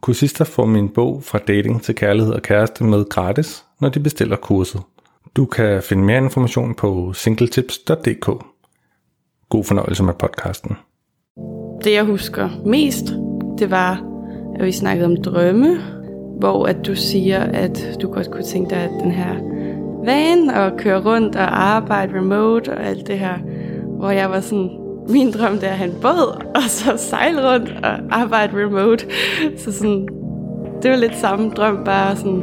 Kursister får min bog fra dating til kærlighed og kæreste med gratis, når de bestiller kurset. Du kan finde mere information på singletips.dk. God fornøjelse med podcasten. Det jeg husker mest, det var, at vi snakkede om drømme, hvor at du siger, at du godt kunne tænke dig, at den her van og køre rundt og arbejde remote og alt det her, hvor jeg var sådan, min drøm det er at have en båd, og så sejle rundt og arbejde remote. Så sådan, det var lidt samme drøm, bare sådan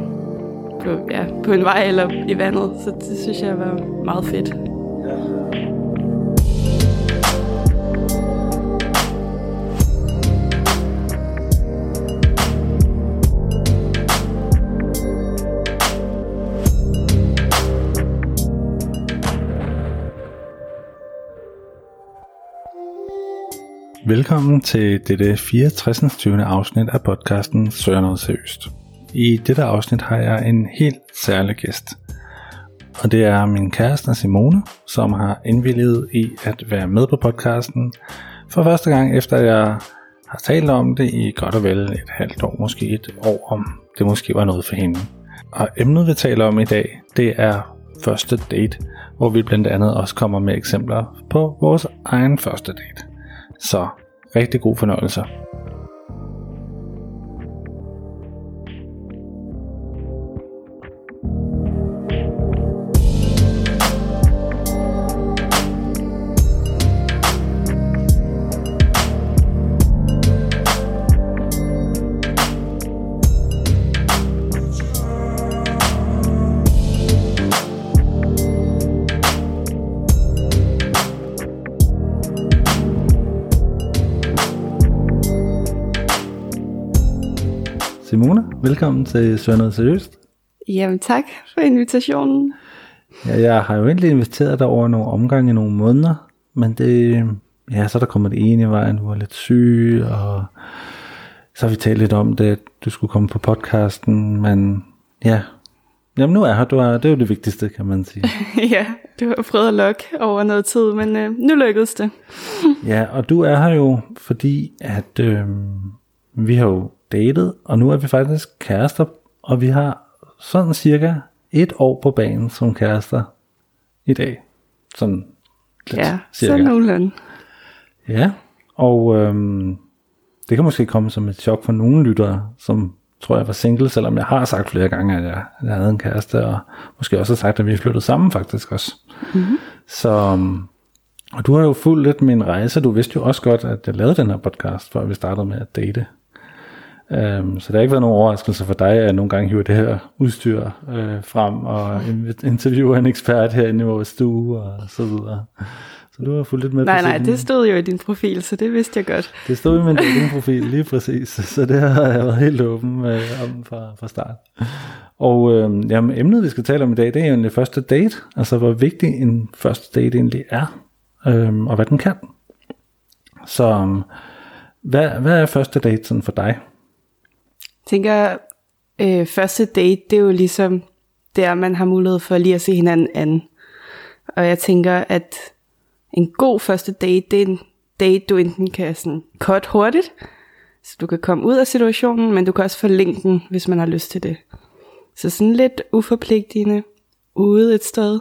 på, ja, på en vej eller i vandet. Så det synes jeg var meget fedt. Velkommen til dette 64. 20. afsnit af podcasten Søger noget seriøst. I dette afsnit har jeg en helt særlig gæst. Og det er min kæreste Simone, som har indvilliget i at være med på podcasten for første gang efter jeg har talt om det i godt og vel et halvt år, måske et år, om det måske var noget for hende. Og emnet vi taler om i dag, det er første date, hvor vi blandt andet også kommer med eksempler på vores egen første date. Så rigtig god fornøjelse. Velkommen til Sønder Seriøst. Jamen tak for invitationen. Ja, jeg har jo egentlig investeret dig over nogle omgange i nogle måneder, men det, ja, så er der kommet det ene i vejen, du var lidt syg, og så har vi talt lidt om det, at du skulle komme på podcasten, men ja, Jamen nu er her, du er, det er jo det vigtigste, kan man sige. ja, du har prøvet at lokke over noget tid, men øh, nu lykkedes det. ja, og du er her jo, fordi at øh, vi har jo datet, og nu er vi faktisk kærester, og vi har sådan cirka et år på banen som kærester i dag. Sådan lidt, Ja, cirka. så nogenlunde. Ja, og øhm, det kan måske komme som et chok for nogle lyttere, som tror jeg var single, selvom jeg har sagt flere gange, at jeg, jeg havde en kæreste, og måske også har sagt, at vi flyttede sammen faktisk også. Mm-hmm. Så, øhm, og du har jo fulgt lidt min rejse, du vidste jo også godt, at jeg lavede den her podcast, før vi startede med at date. Um, så det har ikke været nogen overraskelse for dig, at jeg nogle gange hiver det her udstyr øh, frem og interviewer en ekspert herinde i vores stue og så videre. Så du har fulgt lidt med Nej, nej, det stod jo i din profil, så det vidste jeg godt. Det stod i min datingprofil lige præcis, så det har jeg været helt åben øh, om fra, fra start. Og øh, jamen, emnet, vi skal tale om i dag, det er jo en første date. Altså, hvor vigtig en første date egentlig er, øh, og hvad den kan. Så øh, hvad, hvad er første date sådan for dig? Tænker, øh, første date, det er jo ligesom der, man har mulighed for lige at se hinanden an. Og jeg tænker, at en god første date, det er en date, du enten kan sådan cut hurtigt, så du kan komme ud af situationen, men du kan også forlænge den, hvis man har lyst til det. Så sådan lidt uforpligtende, ude et sted.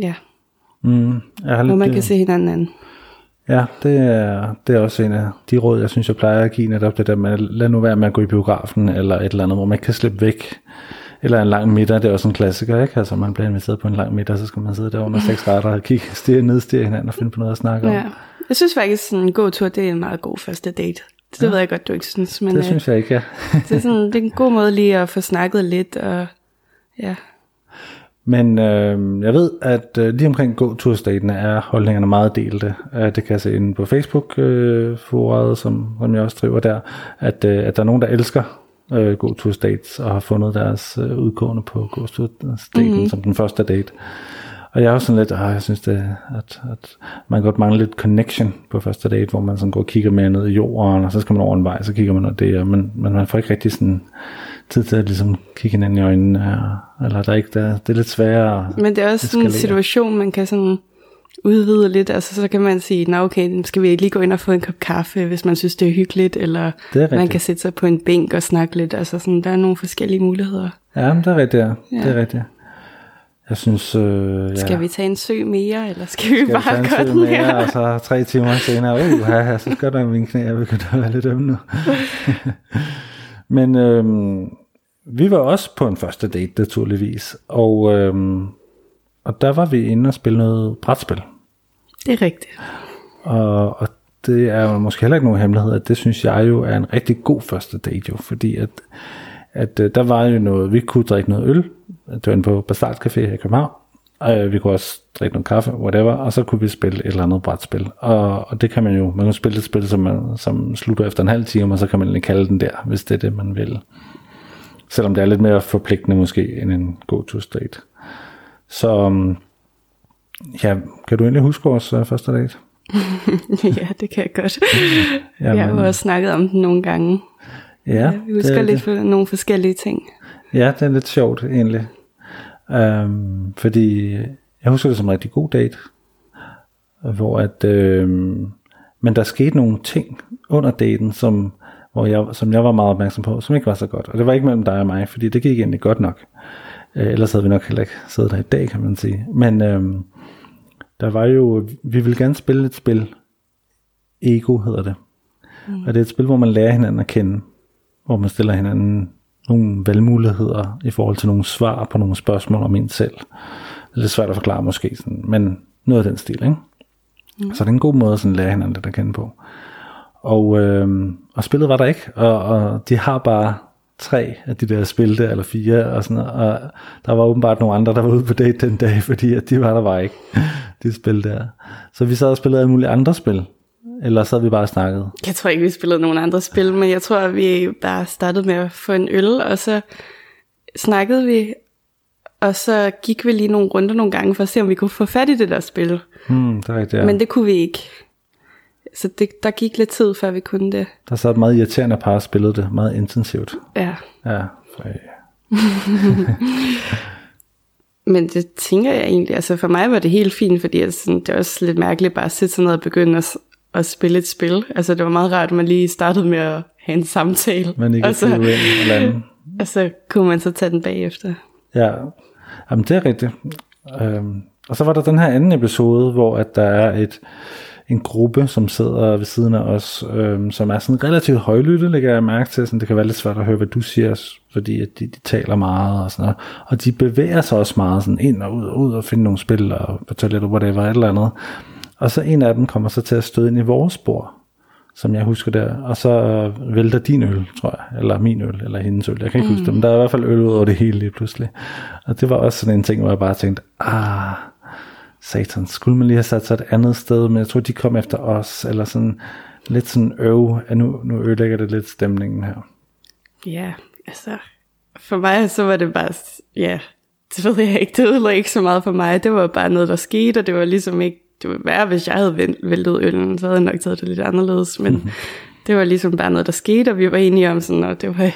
Ja, Mm, jeg har hvor lidt, man øh, kan se hinanden an. Ja, det er, det er også en af de råd, jeg synes, jeg plejer at give netop det der med, lad nu være med at gå i biografen, eller et eller andet, hvor man ikke kan slippe væk. Eller en lang middag, det er også en klassiker, ikke? Altså, man bliver inviteret på en lang middag, så skal man sidde der under seks retter og kigge, stige nedstige hinanden og finde på noget at snakke om. Ja. Jeg synes faktisk, sådan en god tur, det er en meget god første date. Det ja. ved jeg godt, du ikke synes, men Det øh, synes jeg ikke, ja. det, er sådan, det er en god måde lige at få snakket lidt, og ja, Men øh, jeg ved, at øh, lige omkring gåtursdatene er holdningerne meget delte. Øh, det kan jeg se inde på Facebook-foret, som, som jeg også driver der, at, øh, at der er nogen, der elsker øh, Go To States, og har fundet deres øh, udgående på Go To Staten mm-hmm. som den første date. Og jeg er også sådan lidt, ah, jeg synes, det, at, at man godt mangler lidt connection på første date, hvor man sådan går og kigger mere ned i jorden, og så skal man over en vej, så kigger man noget det, men, men man får ikke rigtig sådan tid til at ligesom kigge hinanden i øjnene, eller der er ikke, der, det er lidt sværere Men det er også sådan en situation, man kan sådan udvide lidt, altså så kan man sige, nå okay, skal vi lige gå ind og få en kop kaffe, hvis man synes, det er hyggeligt, eller det er man kan sætte sig på en bænk og snakke lidt, altså sådan, der er nogle forskellige muligheder. Ja, det er rigtigt, ja. ja. det er rigtigt. Jeg synes... Øh, ja. Skal vi tage en sø mere, eller skal vi skal bare vi gøre den mere, her? Og så tre timer senere, uh, ja, så skal der min knæ, jeg begynde at være lidt ømme nu. Men øhm, vi var også på en første date, naturligvis. Og, øhm, og der var vi inde og spille noget brætspil. Det er rigtigt. Og, og det er måske heller ikke nogen hemmelighed, at det synes jeg jo er en rigtig god første date jo, fordi at, at øh, der var jo noget, vi kunne drikke noget øl, det var inde på Bastard Café her i København, og vi kunne også drikke noget kaffe, whatever, og så kunne vi spille et eller andet brætspil. Og, og det kan man jo, man kan spille et spil, som, man, som slutter efter en halv time, og så kan man lige kalde den der, hvis det er det, man vil. Selvom det er lidt mere forpligtende måske, end en go-to-state. Så um, ja, kan du egentlig huske vores uh, første date? ja, det kan jeg godt. Jamen, jeg har jo også snakket om den nogle gange. Ja, ja vi husker det, lidt for nogle forskellige ting. Ja, det er lidt sjovt egentlig. Um, fordi jeg husker det som en rigtig god date. Hvor at, um, men der skete nogle ting under daten, som, hvor jeg, som jeg var meget opmærksom på, som ikke var så godt. Og det var ikke mellem dig og mig, fordi det gik egentlig godt nok. Uh, ellers havde vi nok heller ikke siddet der i dag, kan man sige. Men um, der var jo, vi ville gerne spille et spil. Ego hedder det. Mm. Og det er et spil, hvor man lærer hinanden at kende. Hvor man stiller hinanden nogle valgmuligheder i forhold til nogle svar på nogle spørgsmål om en selv. Det er lidt svært at forklare måske, sådan, men noget af den stil, ikke? Mm. Så det er en god måde at sådan lære hinanden det at kende på. Og, øh, og spillet var der ikke, og, og de har bare tre af de der spil der, eller fire, og, sådan, og der var åbenbart nogle andre, der var ude på date den dag, fordi at de var der bare ikke, de spil der. Så vi sad og spillede alle mulige andre spil, eller så havde vi bare snakket? Jeg tror ikke, vi spillede nogen andre spil, men jeg tror, vi bare startede med at få en øl, og så snakkede vi, og så gik vi lige nogle runder nogle gange for at se, om vi kunne få fat i det der spil. Hmm, det er rigtigt, ja. Men det kunne vi ikke. Så det, der gik lidt tid, før vi kunne det. Der sad et meget irriterende par og spillede det meget intensivt. Ja. Ja, for... Men det tænker jeg egentlig, altså for mig var det helt fint, fordi altså, det er også lidt mærkeligt bare at sætte sig ned og begynde at, at spille et spil. Altså det var meget rart, at man lige startede med at have en samtale. Men ikke og så, ind og så kunne man så tage den bagefter. Ja, Jamen, det er rigtigt. Øhm, og så var der den her anden episode, hvor at der er et en gruppe, som sidder ved siden af os, øhm, som er sådan relativt højlytte, lægger jeg mærke til. Sådan, det kan være lidt svært at høre, hvad du siger, fordi at de, de taler meget og sådan noget. Og de bevæger sig også meget sådan ind og ud og ud og finde nogle spil og på toilettet, whatever, et eller andet. Og så en af dem kommer så til at støde ind i vores spor, som jeg husker der, og så øh, vælter din øl, tror jeg, eller min øl, eller hendes øl, jeg kan ikke mm. huske det, men der er i hvert fald øl ud over det hele lige pludselig. Og det var også sådan en ting, hvor jeg bare tænkte, ah, satan, skulle man lige have sat sig et andet sted, men jeg tror, de kom efter os, eller sådan lidt sådan øv, at nu, nu ødelægger det lidt stemningen her. Ja, altså, for mig så var det bare, ja, det ved jeg ikke, det ødelagde ikke så meget for mig, det var bare noget, der skete, og det var ligesom ikke, det var værre, hvis jeg havde væltet øllen, så havde jeg nok taget det lidt anderledes, men mm-hmm. det var ligesom bare noget, der skete, og vi var enige om sådan, og det var,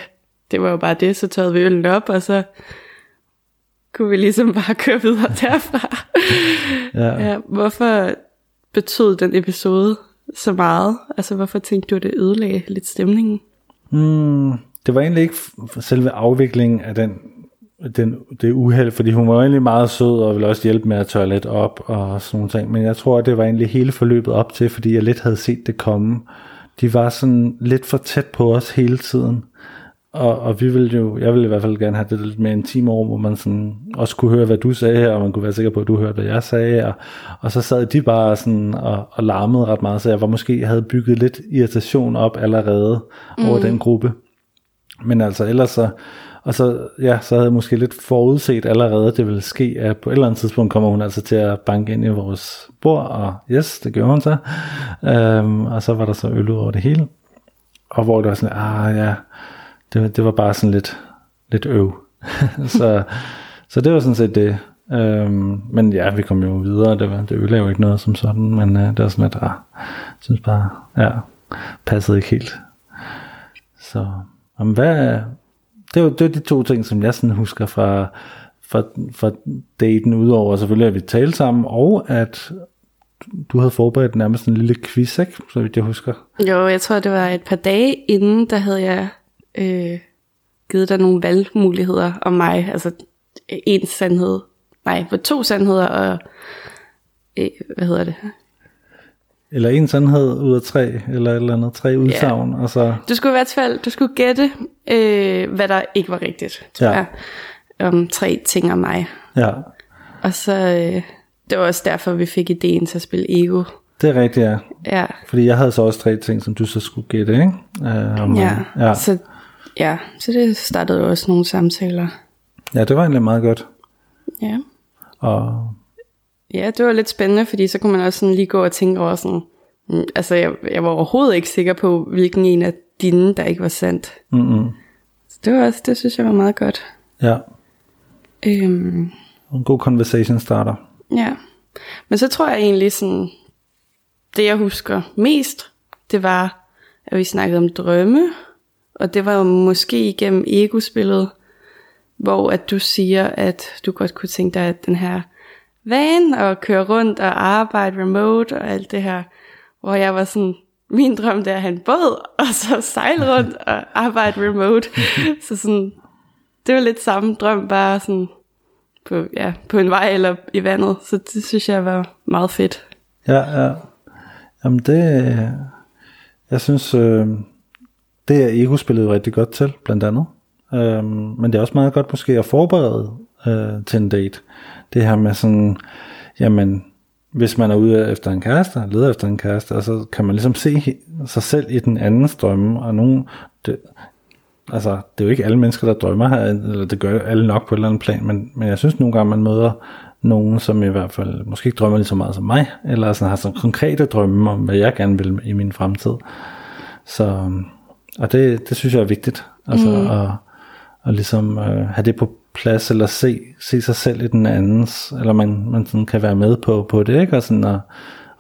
det var jo bare det, så tørrede vi øllen op, og så kunne vi ligesom bare køre videre derfra. ja. ja. Hvorfor betød den episode så meget? Altså hvorfor tænkte du, at det ødelagde lidt stemningen? Mm, det var egentlig ikke selve afviklingen af den, den, det uheld, fordi hun var egentlig meget sød og ville også hjælpe med at tørre lidt op og sådan nogle ting. Men jeg tror, at det var egentlig hele forløbet op til, fordi jeg lidt havde set det komme. De var sådan lidt for tæt på os hele tiden. Og, og vi vil jo, jeg vil i hvert fald gerne have det lidt mere intime over, hvor man sådan også kunne høre, hvad du sagde, og man kunne være sikker på, at du hørte, hvad jeg sagde, og, og så sad de bare sådan og, og larmede ret meget, så jeg var måske havde bygget lidt irritation op allerede mm. over den gruppe. Men altså ellers så, og så, ja, så havde jeg måske lidt forudset allerede, at det ville ske, at på et eller andet tidspunkt kommer hun altså til at banke ind i vores bord, og yes, det gjorde hun så. Øhm, og så var der så øl ud over det hele. Og hvor det var sådan, ah ja, det, det var bare sådan lidt, lidt øv. så, så det var sådan set det. Øhm, men ja, vi kom jo videre, det, var, det øl jo ikke noget som sådan, men øh, det var sådan lidt, ah, jeg synes bare, ja, passede ikke helt. Så, om hvad, det var, det var de to ting, som jeg sådan husker fra, fra, fra daten, udover selvfølgelig, at vi talte sammen, og at du havde forberedt nærmest en lille quiz, ikke? så vidt jeg husker. Jo, jeg tror, det var et par dage inden, der havde jeg øh, givet dig nogle valgmuligheder om mig. Altså en sandhed, nej, for to sandheder og, øh, hvad hedder det? Eller en sandhed ud af tre, eller et eller andet, tre udsagn. Ja. Og så... Du skulle i hvert fald, du skulle gætte, øh, hvad der ikke var rigtigt, tror ja. jeg, om tre ting om mig. Ja. Og så, øh, det var også derfor, vi fik ideen til at spille Ego. Det er rigtigt, ja. Ja. Fordi jeg havde så også tre ting, som du så skulle gætte, ikke? Uh, om, ja. ja. Så, ja, så det startede også nogle samtaler. Ja, det var egentlig meget godt. Ja. Og... Ja, det var lidt spændende, fordi så kunne man også sådan lige gå og tænke over sådan, mm, altså jeg, jeg var overhovedet ikke sikker på, hvilken en af dine, der ikke var sandt. Mm-hmm. Så det var også, det synes jeg var meget godt. Ja. Øhm, en god conversation starter. Ja, men så tror jeg egentlig sådan, det jeg husker mest, det var, at vi snakkede om drømme, og det var jo måske igennem ego-spillet, hvor at du siger, at du godt kunne tænke dig, at den her van og køre rundt og arbejde remote og alt det her, hvor jeg var sådan, min drøm det er at have en båd, og så sejle rundt og arbejde remote. så sådan, det var lidt samme drøm, bare sådan på, ja, på en vej eller i vandet. Så det synes jeg var meget fedt. Ja, ja. Jamen det, jeg synes, øh, det er ego-spillet rigtig godt til, blandt andet. Øh, men det er også meget godt måske at forberede øh, til en date. Det her med sådan, jamen, hvis man er ude efter en kæreste, leder efter en kæreste, så kan man ligesom se sig selv i den anden drømme, og nogen, det, altså, det er jo ikke alle mennesker, der drømmer her, eller det gør alle nok på et eller andet plan, men, men jeg synes nogle gange, man møder nogen, som i hvert fald måske ikke drømmer lige så meget som mig, eller sådan har sådan konkrete drømme om, hvad jeg gerne vil i min fremtid. Så, og det, det synes jeg er vigtigt, altså mm. at, at ligesom øh, have det på plads, eller se, se sig selv i den andens, eller man, man sådan kan være med på, på det, ikke? og sådan at,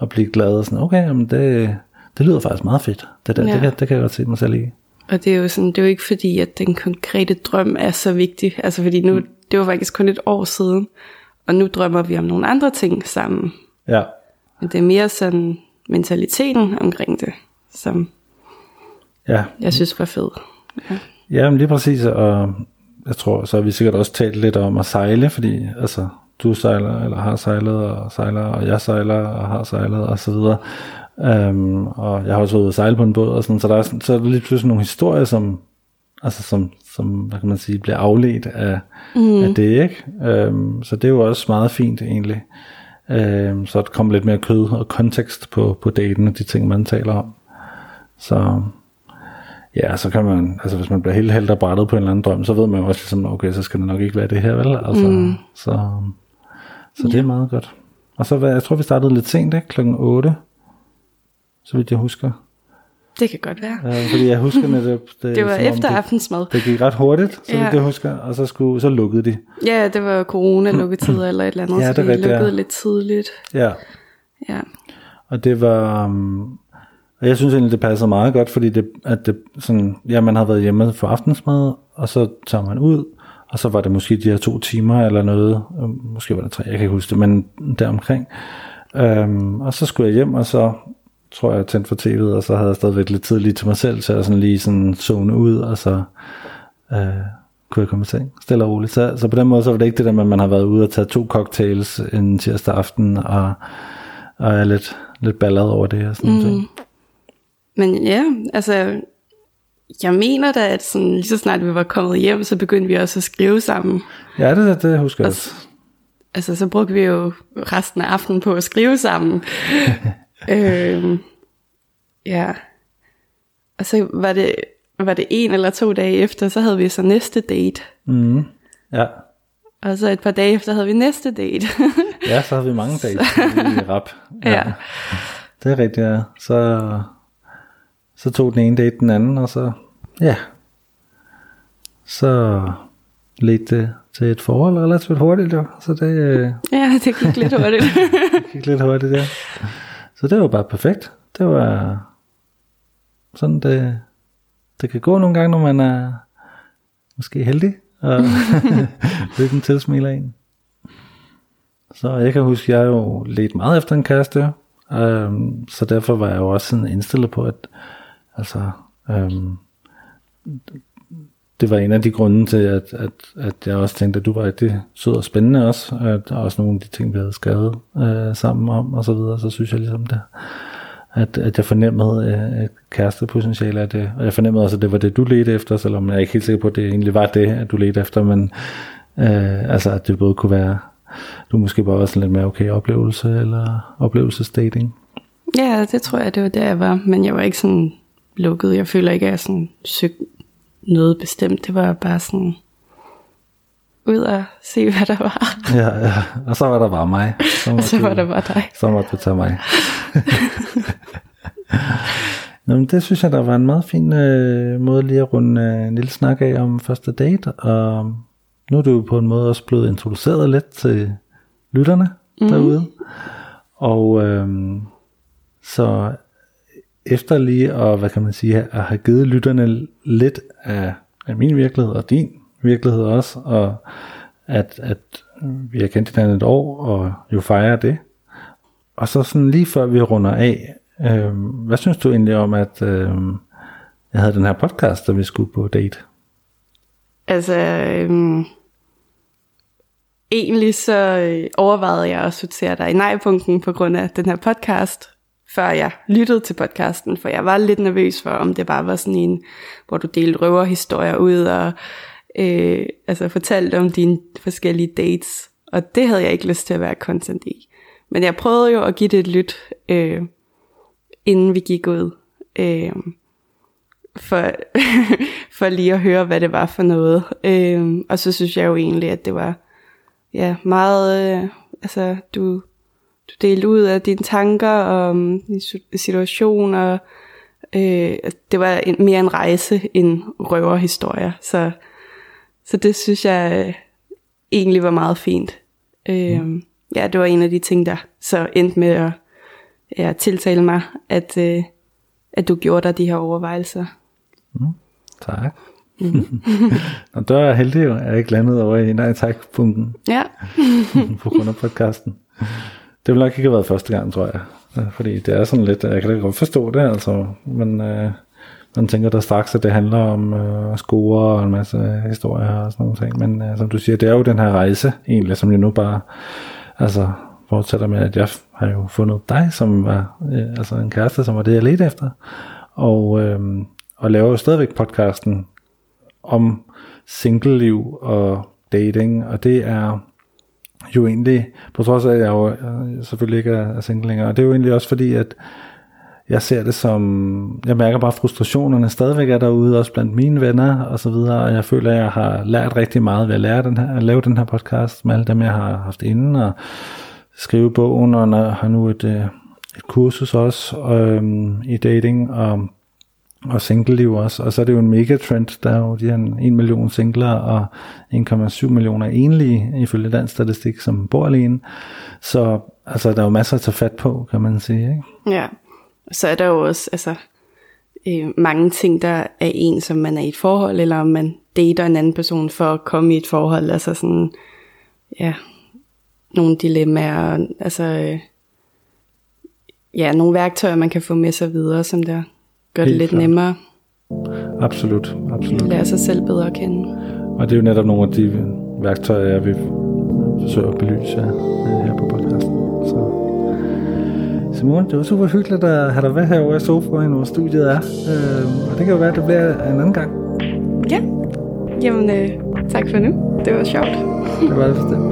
at blive glad, og sådan, okay, jamen det, det lyder faktisk meget fedt, det der, ja. det, kan, det kan jeg godt se mig selv i. Og det er jo sådan, det er jo ikke fordi, at den konkrete drøm er så vigtig. Altså fordi nu, mm. det var faktisk kun et år siden, og nu drømmer vi om nogle andre ting sammen. Ja. Men det er mere sådan mentaliteten omkring det, som ja. jeg synes var fed. Ja. ja, men lige præcis, og jeg tror, så har vi sikkert også talt lidt om at sejle, fordi altså, du sejler, eller har sejlet, og sejler, og jeg sejler, og har sejlet, og så videre. Um, og jeg har også været ude at sejle på en båd, og sådan, så der er, så er der lige pludselig nogle historier, som, altså som, som hvad kan man sige, bliver afledt af, mm. af det, ikke? Um, så det er jo også meget fint egentlig. Um, så der kommer lidt mere kød og kontekst på, på daten og de ting, man taler om. Så ja, så kan man, altså hvis man bliver helt helt brættet på en eller anden drøm, så ved man jo også ligesom, okay, så skal det nok ikke være det her, vel? Altså, mm. Så, så det er meget godt. Og så, jeg tror vi startede lidt sent, ikke? Klokken 8 så vidt jeg husker. Det kan godt være. Ja, fordi jeg husker, at det, det, det var efter det, aftensmad. Det gik ret hurtigt, så ja. vidt jeg husker, og så, skulle, så lukkede de. Ja, det var corona-lukketider eller et eller andet, ja, det så de lukkede ja. lidt tidligt. Ja. Ja. Og det var... Um, og jeg synes egentlig, det passer meget godt, fordi det, at det sådan, ja, man har været hjemme for aftensmad, og så tager man ud, og så var det måske de her to timer eller noget, øhm, måske var det tre, jeg kan ikke huske det, men deromkring. Um, og så skulle jeg hjem, og så tror jeg, tændt for tv'et, og så havde jeg stadigvæk lidt tid lige til mig selv, til at sådan lige sådan zone ud, og så øh, kunne jeg komme i seng, stille og roligt. Så, så på den måde, så var det ikke det der med, at man har været ude og tage to cocktails en tirsdag aften, og, og er lidt, lidt balleret over det og sådan mm. ting. Men ja, altså, jeg mener da, at sådan, lige så snart vi var kommet hjem, så begyndte vi også at skrive sammen. Ja, det, det husker jeg også. Altså, så brugte vi jo resten af aftenen på at skrive sammen. øhm, ja. Og så var det, var det en eller to dage efter, så havde vi så næste date. Mm, ja. Og så et par dage efter havde vi næste date. ja, så havde vi mange dates i rap. Ja. ja. Det er rigtigt, ja. Så, så tog den ene date den anden, og så, ja. så ledte det til et forhold relativt hurtigt, jo. Så det, øh, Ja, det gik lidt hurtigt. det gik lidt hurtigt der. Så det var bare perfekt. Det var sådan, det, det kan gå nogle gange, når man er måske heldig, og lykken tilsmiler en. Så jeg kan huske, jeg jo let meget efter en kæreste, øhm, så derfor var jeg jo også sådan indstillet på, at altså, øhm, det var en af de grunde til, at, at, at jeg også tænkte, at du var rigtig sød og spændende også, at der også nogle af de ting, vi havde skrevet øh, sammen om, og så videre, så synes jeg ligesom det, at, at jeg fornemmede øh, et kærestepotentiale af det, og jeg fornemmede også, at det var det, du ledte efter, selvom jeg er ikke helt sikker på, at det egentlig var det, at du ledte efter, men øh, altså, at det både kunne være, du måske bare var sådan lidt mere okay oplevelse, eller oplevelsesdating. ja, det tror jeg, det var der, jeg var. Men jeg var ikke sådan lukket. Jeg føler ikke, at jeg sådan søgte noget bestemt. Det var bare sådan ud og se, hvad der var. Ja, ja, og så var der bare mig. Så Og så du- var der bare dig. Så måtte du tage mig. Nå, men det synes jeg, der var en meget fin øh, måde lige at runde øh, en lille snak af om første date. Og nu er du jo på en måde også blevet introduceret lidt til lytterne mm. derude. Og øhm, så efter lige at, hvad kan man sige, at have givet lytterne lidt af, af min virkelighed og din virkelighed også, og at, at vi har kendt hinanden et år, og jo fejrer det. Og så sådan lige før vi runder af, øh, hvad synes du egentlig om, at øh, jeg havde den her podcast, da vi skulle på date? Altså, øhm, egentlig så øh, overvejede jeg at sortere dig i nej-punkten på grund af den her podcast, før jeg lyttede til podcasten, for jeg var lidt nervøs for, om det bare var sådan en, hvor du delte røverhistorier ud og øh, altså fortalte om dine forskellige dates, og det havde jeg ikke lyst til at være content i. Men jeg prøvede jo at give det et lyt, øh, inden vi gik ud. Øh, for, for lige at høre, hvad det var for noget. Øh, og så synes jeg jo egentlig, at det var ja, meget, øh, altså du, du delte ud af dine tanker og øh, det var en, mere en rejse end røverhistorier. Så, så det synes jeg øh, egentlig var meget fint. Øhm, Ja, det var en af de ting, der så endte med at ja, tiltale mig, at, øh, at du gjorde dig de her overvejelser. Tak. og der er heldig at jeg ikke landet over i nej tak-punkten Ja, på grund af podcasten. Det ville nok ikke have været første gang, tror jeg. Fordi det er sådan lidt, jeg kan da godt forstå det, altså. Men øh, man tænker da straks, at det handler om øh, score og en masse historier og sådan nogle ting. Men øh, som du siger, det er jo den her rejse egentlig, som jeg nu bare altså, fortsætter med, at jeg har jo fundet dig, som var øh, altså en kæreste, som var det, jeg ledte efter. Og, øh, og laver jo stadigvæk podcasten om single-liv og dating, og det er jo egentlig, på trods af, at jeg jo øh, selvfølgelig ikke er single længere, og det er jo egentlig også fordi, at jeg ser det som, jeg mærker bare, frustrationerne stadigvæk er derude, også blandt mine venner og så videre, og jeg føler, at jeg har lært rigtig meget ved at, lære den her, at lave den her podcast med alle dem, jeg har haft inden, og skrive bogen, og har nu et, øh, et kursus også øhm, i dating, og og single-liv også, og så er det jo en megatrend, der er jo de her 1 million singler og 1,7 millioner enlige, ifølge dansk statistik, som bor alene. Så altså, der er jo masser at tage fat på, kan man sige. Ikke? ja. Så er der jo også altså, øh, mange ting, der er en, som man er i et forhold, eller om man dater en anden person for at komme i et forhold. Altså sådan, ja, nogle dilemmaer, altså, øh, ja, nogle værktøjer, man kan få med sig videre, som der gør det Helt lidt klart. nemmere Absolut, absolut. at lære sig selv bedre at kende. Og det er jo netop nogle af de værktøjer, jeg vil forsøge at belyse øh, her på podcasten. Så. Simone, det var super hyggeligt at have dig med herovre i sofaen, hvor studiet er. Øh, og det kan jo være, at det bliver en anden gang. Ja, jamen øh, tak for nu. Det var sjovt. Det var det bestemt.